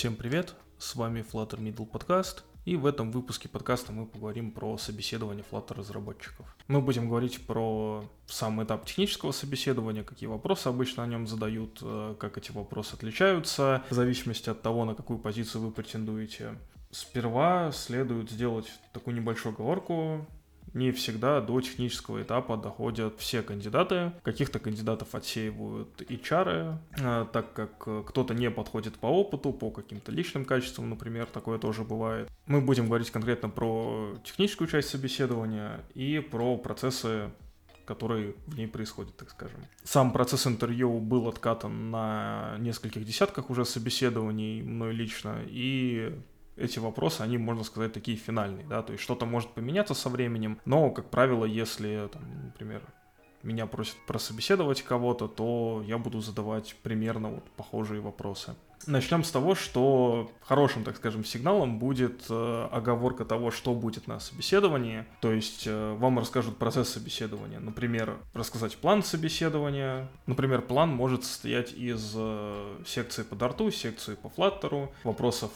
Всем привет, с вами Flutter Middle Podcast, и в этом выпуске подкаста мы поговорим про собеседование Flutter разработчиков. Мы будем говорить про сам этап технического собеседования, какие вопросы обычно о нем задают, э, как эти вопросы отличаются, в зависимости от того, на какую позицию вы претендуете. Сперва следует сделать такую небольшую оговорку, не всегда до технического этапа доходят все кандидаты. Каких-то кандидатов отсеивают HR, э, так как э, кто-то не подходит по опыту, по каким-то личным качествам, например, такое тоже бывает. Мы будем говорить конкретно про техническую часть собеседования и про процессы которые в ней происходят, так скажем. Сам процесс интервью был откатан на нескольких десятках уже собеседований мной лично, и эти вопросы, они, можно сказать, такие финальные, да, то есть что-то может поменяться со временем, но, как правило, если, там, например, меня просят прособеседовать кого-то, то я буду задавать примерно вот похожие вопросы. Начнем с того, что хорошим, так скажем, сигналом будет э, оговорка того, что будет на собеседовании. То есть э, вам расскажут процесс собеседования. Например, рассказать план собеседования. Например, план может состоять из э, секции по дарту, секции по флаттеру, вопросов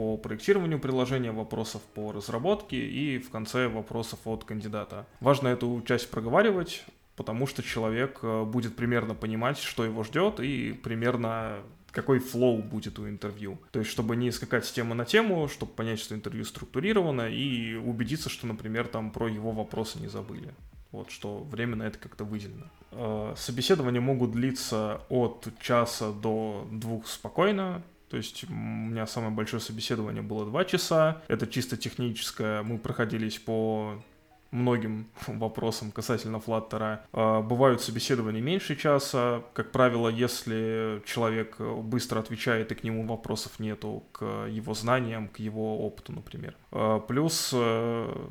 по проектированию приложения, вопросов по разработке и в конце вопросов от кандидата. Важно эту часть проговаривать, потому что человек э, будет примерно понимать, что его ждет и примерно какой флоу будет у интервью. То есть, чтобы не скакать с темы на тему, чтобы понять, что интервью структурировано, и убедиться, что, например, там про его вопросы не забыли. Вот, что время на это как-то выделено. Э, собеседования могут длиться от часа до двух спокойно. То есть у меня самое большое собеседование было два часа. Это чисто техническое. Мы проходились по многим вопросам касательно флаттера. Бывают собеседования меньше часа. Как правило, если человек быстро отвечает и к нему вопросов нету, к его знаниям, к его опыту, например. А, плюс э,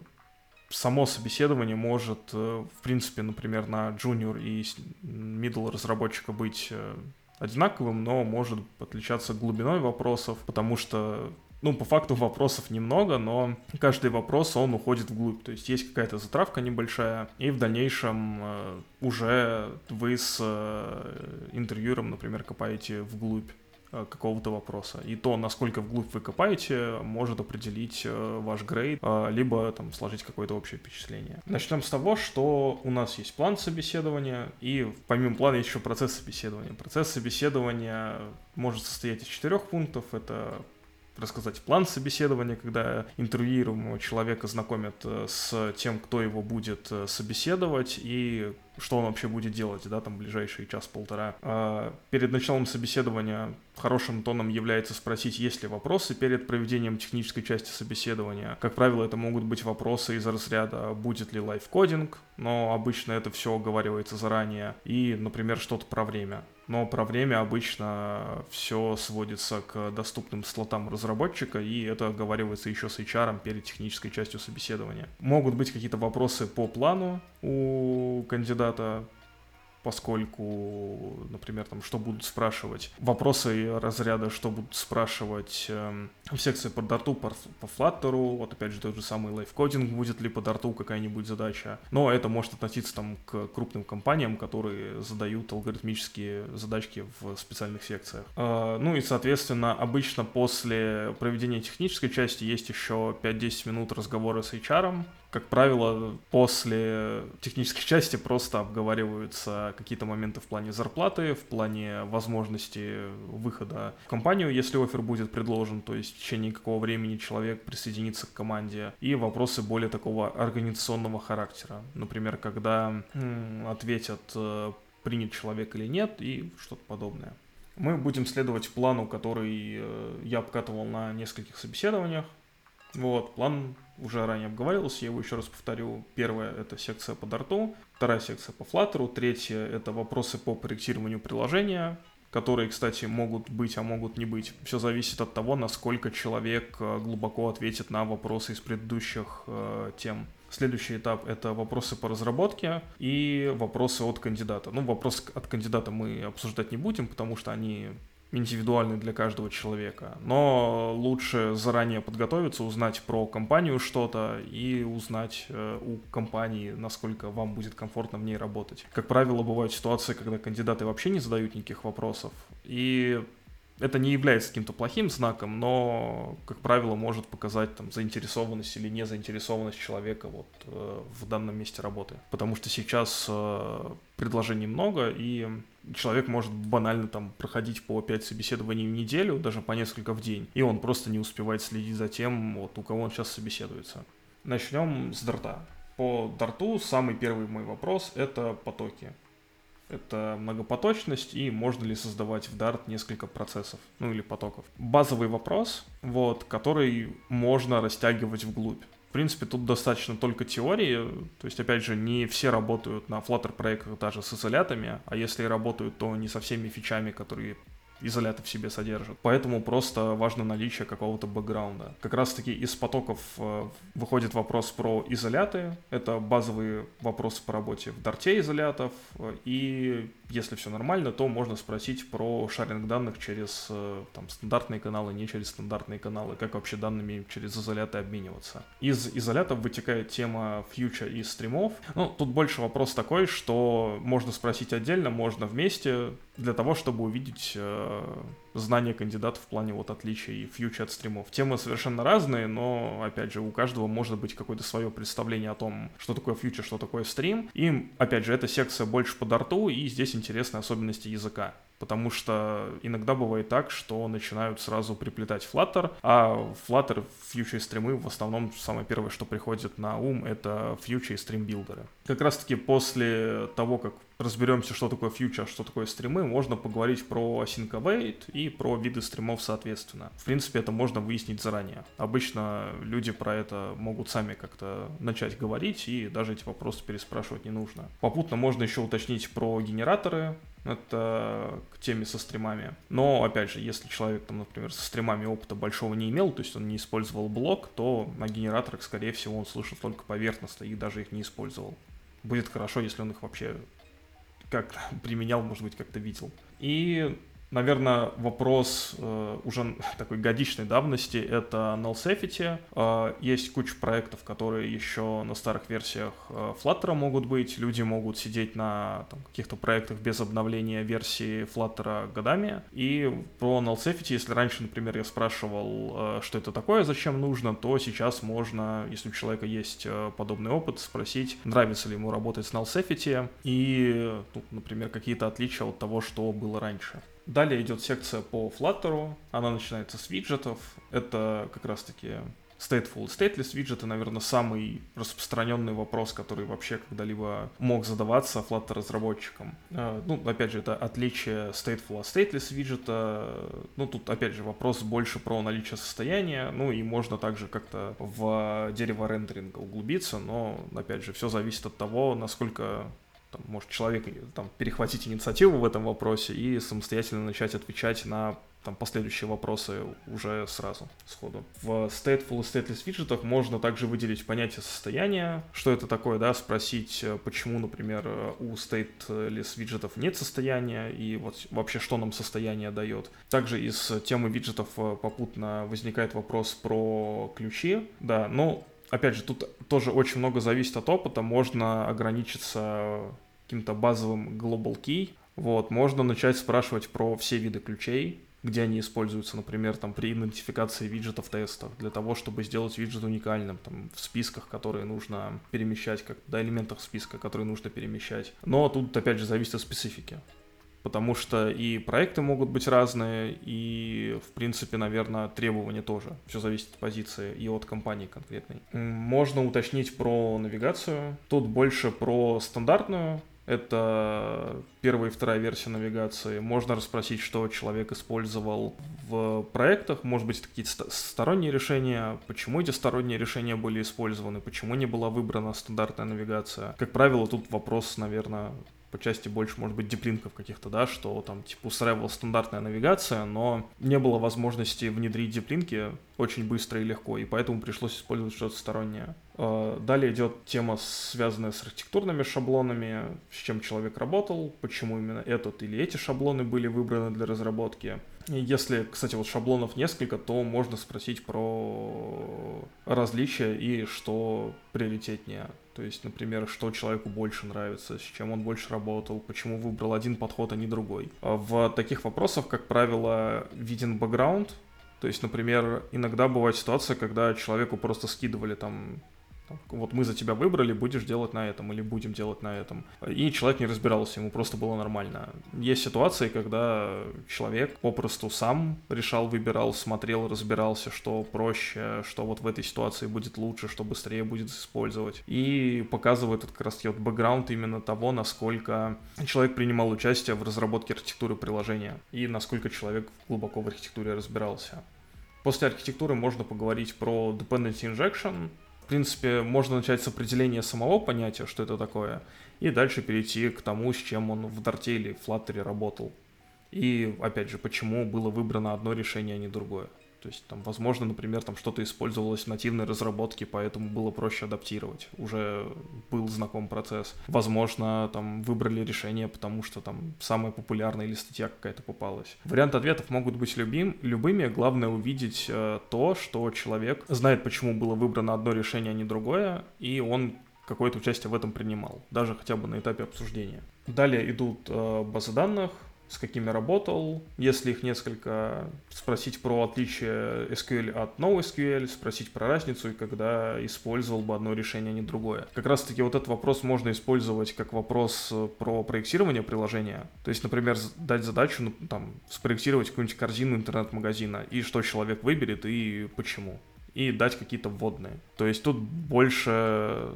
само собеседование может, э, в принципе, например, на junior и middle разработчика быть э, одинаковым, но может отличаться глубиной вопросов, потому что ну, по факту вопросов немного, но каждый вопрос, он уходит вглубь. То есть есть какая-то затравка небольшая, и в дальнейшем э, уже вы с э, интервьюером, например, копаете вглубь какого-то вопроса. И то, насколько вглубь вы копаете, может определить э, ваш грейд, э, либо там сложить какое-то общее впечатление. Начнем с того, что у нас есть план собеседования, и помимо плана есть еще процесс собеседования. Процесс собеседования может состоять из четырех пунктов. Это рассказать план собеседования, когда интервьюируемого человека знакомят с тем, кто его будет собеседовать и что он вообще будет делать, да, там ближайшие час-полтора. А перед началом собеседования хорошим тоном является спросить, есть ли вопросы перед проведением технической части собеседования. Как правило, это могут быть вопросы из разряда, будет ли лайфкодинг, но обычно это все оговаривается заранее, и, например, что-то про время. Но про время обычно все сводится к доступным слотам разработчика, и это оговаривается еще с HR перед технической частью собеседования. Могут быть какие-то вопросы по плану у кандидата, поскольку, например, там, что будут спрашивать, вопросы разряда, что будут спрашивать э, в секции по дарту, по, по флаттеру, вот опять же тот же самый лайфкодинг, будет ли по дарту какая-нибудь задача, но это может относиться там к крупным компаниям, которые задают алгоритмические задачки в специальных секциях. Э, ну и, соответственно, обычно после проведения технической части есть еще 5-10 минут разговора с HR, как правило, после технической части просто обговариваются какие-то моменты в плане зарплаты, в плане возможности выхода в компанию, если офер будет предложен, то есть в течение какого времени человек присоединится к команде, и вопросы более такого организационного характера. Например, когда м, ответят, э, принят человек или нет, и что-то подобное. Мы будем следовать плану, который э, я обкатывал на нескольких собеседованиях. Вот, план уже ранее обговаривался, я его еще раз повторю. Первая — это секция по дарту, вторая секция по флаттеру, третья — это вопросы по проектированию приложения, которые, кстати, могут быть, а могут не быть. Все зависит от того, насколько человек э, глубоко ответит на вопросы из предыдущих э, тем. Следующий этап — это вопросы по разработке и вопросы от кандидата. Ну, вопрос от кандидата мы обсуждать не будем, потому что они индивидуальный для каждого человека. Но лучше заранее подготовиться, узнать про компанию что-то и узнать э, у компании, насколько вам будет комфортно в ней работать. Как правило, бывают ситуации, когда кандидаты вообще не задают никаких вопросов. И Это не является каким-то плохим знаком, но, как правило, может показать там заинтересованность или не заинтересованность человека вот э, в данном месте работы. Потому что сейчас э, предложений много, и человек может банально там проходить по 5 собеседований в неделю, даже по несколько в день, и он просто не успевает следить за тем, вот у кого он сейчас собеседуется. Начнем с дарта. По дарту самый первый мой вопрос — это потоки. Это многопоточность и можно ли создавать в Dart несколько процессов, ну или потоков. Базовый вопрос, вот, который можно растягивать вглубь. В принципе, тут достаточно только теории, то есть, опять же, не все работают на Flutter проектах даже с изолятами, а если и работают, то не со всеми фичами, которые изоляты в себе содержат. Поэтому просто важно наличие какого-то бэкграунда. Как раз таки из потоков э, выходит вопрос про изоляты. Это базовый вопрос по работе в дарте изолятов. И если все нормально, то можно спросить про шаринг данных через э, там, стандартные каналы, не через стандартные каналы, как вообще данными через изоляты обмениваться. Из изолятов вытекает тема фьюча и стримов. Ну, тут больше вопрос такой, что можно спросить отдельно, можно вместе, для того, чтобы увидеть э, знания кандидатов в плане вот отличий фьючер от стримов. Темы совершенно разные, но, опять же, у каждого может быть какое-то свое представление о том, что такое фьючер, что такое стрим. И, опять же, эта секция больше по дарту, и здесь интересны особенности языка потому что иногда бывает так, что начинают сразу приплетать Flutter, а Flutter, фьючер и стримы в основном самое первое, что приходит на ум, это фьючер и стрим-билдеры. Как раз таки после того, как разберемся, что такое фьючер, что такое стримы, можно поговорить про async await и про виды стримов соответственно. В принципе, это можно выяснить заранее. Обычно люди про это могут сами как-то начать говорить, и даже эти вопросы переспрашивать не нужно. Попутно можно еще уточнить про генераторы, это к теме со стримами. Но, опять же, если человек, там, например, со стримами опыта большого не имел, то есть он не использовал блок, то на генераторах, скорее всего, он слышал только поверхностно и даже их не использовал. Будет хорошо, если он их вообще как-то применял, может быть, как-то видел. И Наверное, вопрос э, уже такой годичной давности — это null safety. Э, есть куча проектов, которые еще на старых версиях э, Flutter могут быть. Люди могут сидеть на там, каких-то проектах без обновления версии Flutter годами. И про null safety, если раньше, например, я спрашивал, э, что это такое, зачем нужно, то сейчас можно, если у человека есть подобный опыт, спросить, нравится ли ему работать с null safety и, ну, например, какие-то отличия от того, что было раньше. Далее идет секция по Flutter, она начинается с виджетов, это как раз-таки stateful stateless виджеты, наверное, самый распространенный вопрос, который вообще когда-либо мог задаваться Flutter разработчикам. А, ну, опять же, это отличие stateful от stateless виджета. Ну, тут, опять же, вопрос больше про наличие состояния. Ну, и можно также как-то в дерево рендеринга углубиться, но, опять же, все зависит от того, насколько там, может человек там, перехватить инициативу в этом вопросе и самостоятельно начать отвечать на там, последующие вопросы уже сразу, сходу. В stateful и stateless виджетах можно также выделить понятие состояния, что это такое, да, спросить, э, почему, например, у stateless виджетов нет состояния, и вот вообще, что нам состояние дает. Также из темы виджетов э, попутно возникает вопрос про ключи, да, но опять же, тут тоже очень много зависит от опыта. Можно ограничиться каким-то базовым global key. Вот, можно начать спрашивать про все виды ключей, где они используются, например, там, при идентификации виджетов тестов, для того, чтобы сделать виджет уникальным, там, в списках, которые нужно перемещать, как, да, элементах списка, которые нужно перемещать. Но тут, опять же, зависит от специфики потому что и проекты могут быть разные, и, в принципе, наверное, требования тоже. Все зависит от позиции и от компании конкретной. Можно уточнить про навигацию. Тут больше про стандартную, это первая и вторая версия навигации. Можно расспросить, что человек использовал в проектах. Может быть, какие-то сторонние решения. Почему эти сторонние решения были использованы? Почему не была выбрана стандартная навигация? Как правило, тут вопрос, наверное, по части больше, может быть, диплинков каких-то, да, что там, типа, устраивала стандартная навигация, но не было возможности внедрить диплинки очень быстро и легко, и поэтому пришлось использовать что-то стороннее. А, далее идет тема, связанная с архитектурными шаблонами, с чем человек работал, почему именно этот или эти шаблоны были выбраны для разработки. Если, кстати, вот шаблонов несколько, то можно спросить про различия и что приоритетнее. То есть, например, что человеку больше нравится, с чем он больше работал, почему выбрал один подход, а не другой. А в таких вопросах, как правило, виден бэкграунд, то есть, например, иногда бывает ситуация, когда человеку просто скидывали там вот мы за тебя выбрали, будешь делать на этом или будем делать на этом. И человек не разбирался, ему просто было нормально. Есть ситуации, когда человек попросту сам решал, выбирал, смотрел, разбирался, что проще, что вот в этой ситуации будет лучше, что быстрее будет использовать. И показывает этот как раз вот бэкграунд именно того, насколько человек принимал участие в разработке архитектуры приложения и насколько человек глубоко в архитектуре разбирался. После архитектуры можно поговорить про dependency injection, принципе, можно начать с определения самого понятия, что это такое, и дальше перейти к тому, с чем он в Дарте или Flutter работал. И, опять же, почему было выбрано одно решение, а не другое. То есть, там, возможно, например, там что-то использовалось в нативной разработке, поэтому было проще адаптировать. Уже был знаком процесс. Возможно, там выбрали решение, потому что там самая популярная или статья какая-то попалась. Варианты ответов могут быть любим, любыми. Главное увидеть э, то, что человек знает, почему было выбрано одно решение, а не другое, и он какое-то участие в этом принимал, даже хотя бы на этапе обсуждения. Далее идут э, базы данных, с какими работал, если их несколько, спросить про отличие SQL от NoSQL, спросить про разницу и когда использовал бы одно решение, а не другое. Как раз таки вот этот вопрос можно использовать как вопрос э, про проектирование приложения. То есть, например, дать задачу, ну, там, спроектировать какую-нибудь корзину интернет-магазина и что человек выберет и почему. И дать какие-то вводные. То есть тут больше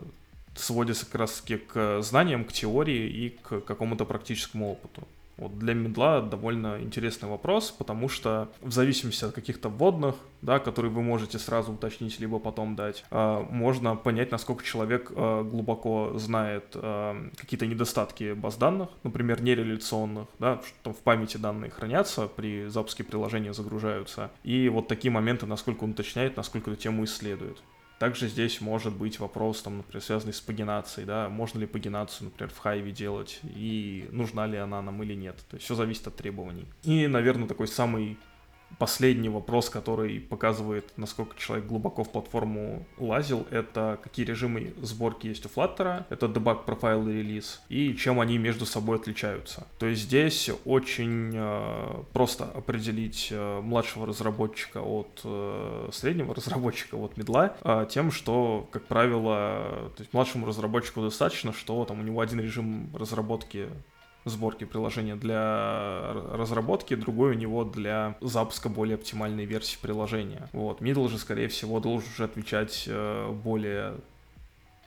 сводится как раз таки к знаниям, к теории и к какому-то практическому опыту. Вот для медла довольно интересный вопрос, потому что в зависимости от каких-то вводных, да, которые вы можете сразу уточнить, либо потом дать, э, можно понять, насколько человек э, глубоко знает э, какие-то недостатки баз данных, например, нереляционных, да, что в памяти данные хранятся, при запуске приложения загружаются, и вот такие моменты, насколько он уточняет, насколько эту тему исследует. Также здесь может быть вопрос, там, например, связанный с пагинацией, да, можно ли пагинацию, например, в хайве делать, и нужна ли она нам или нет. То есть все зависит от требований. И, наверное, такой самый последний вопрос, который показывает, насколько человек глубоко в платформу лазил, это какие режимы сборки есть у Flutter, это debug, profile и релиз, и чем они между собой отличаются. То есть здесь очень э, просто определить э, младшего разработчика от э, среднего разработчика, от медла, э, тем, что, как правило, то есть младшему разработчику достаточно, что там у него один режим разработки сборки приложения для разработки, другой у него для запуска более оптимальной версии приложения. Вот. Middle же, скорее всего, должен уже отвечать э, более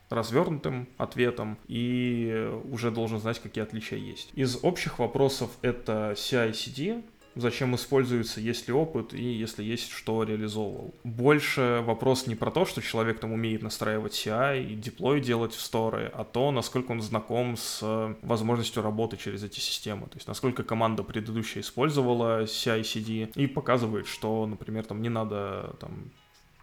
развернутым ответом и уже должен знать, какие отличия есть. Из общих вопросов это CI-CD, зачем используется, есть ли опыт и если есть, что реализовывал. Больше вопрос не про то, что человек там умеет настраивать CI и деплой делать в сторы, а то, насколько он знаком с э, возможностью работы через эти системы. То есть, насколько команда предыдущая использовала CI-CD и показывает, что, например, там не надо там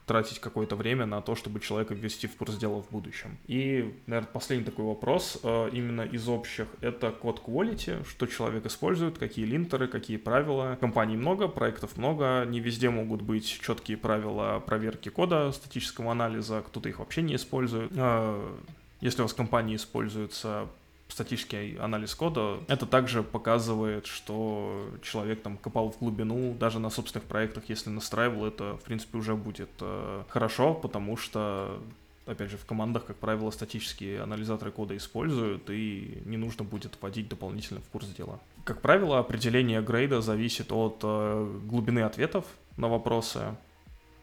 тратить какое-то время на то, чтобы человека ввести в курс дела в будущем. И, наверное, последний такой вопрос, э, именно из общих, это код quality, что человек использует, какие линтеры, какие правила. Компаний много, проектов много, не везде могут быть четкие правила проверки кода, статического анализа, кто-то их вообще не использует. Э, если у вас компания используется статический анализ кода, это также показывает, что человек там копал в глубину, даже на собственных проектах, если настраивал, это, в принципе, уже будет э, хорошо, потому что опять же, в командах, как правило, статические анализаторы кода используют, и не нужно будет вводить дополнительно в курс дела. Как правило, определение грейда зависит от э, глубины ответов на вопросы.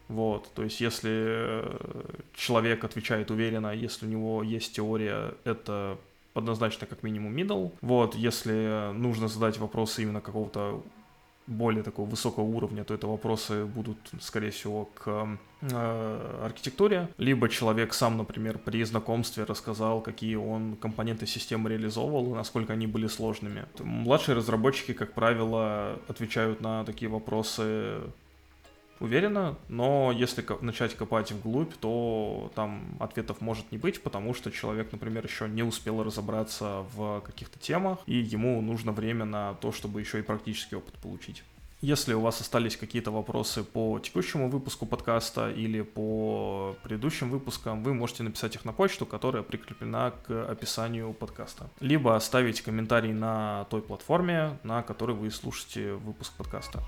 Вот, то есть если э, человек отвечает уверенно, если у него есть теория, это однозначно как минимум middle. Вот, если нужно задать вопросы именно какого-то более такого высокого уровня, то это вопросы будут, скорее всего, к э, архитектуре. Либо человек сам, например, при знакомстве рассказал, какие он компоненты системы реализовывал, насколько они были сложными. Младшие разработчики, как правило, отвечают на такие вопросы уверенно, но если начать копать вглубь, то там ответов может не быть, потому что человек, например, еще не успел разобраться в каких-то темах, и ему нужно время на то, чтобы еще и практический опыт получить. Если у вас остались какие-то вопросы по текущему выпуску подкаста или по предыдущим выпускам, вы можете написать их на почту, которая прикреплена к описанию подкаста. Либо оставить комментарий на той платформе, на которой вы слушаете выпуск подкаста.